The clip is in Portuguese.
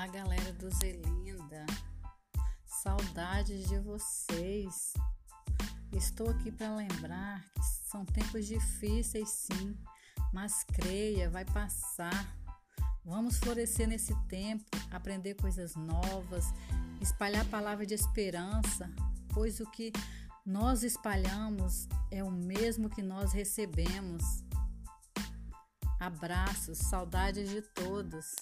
Olá, galera do Zelinda. saudades de vocês. Estou aqui para lembrar que são tempos difíceis, sim, mas creia, vai passar. Vamos florescer nesse tempo, aprender coisas novas, espalhar a palavra de esperança, pois o que nós espalhamos é o mesmo que nós recebemos. Abraços, saudades de todos.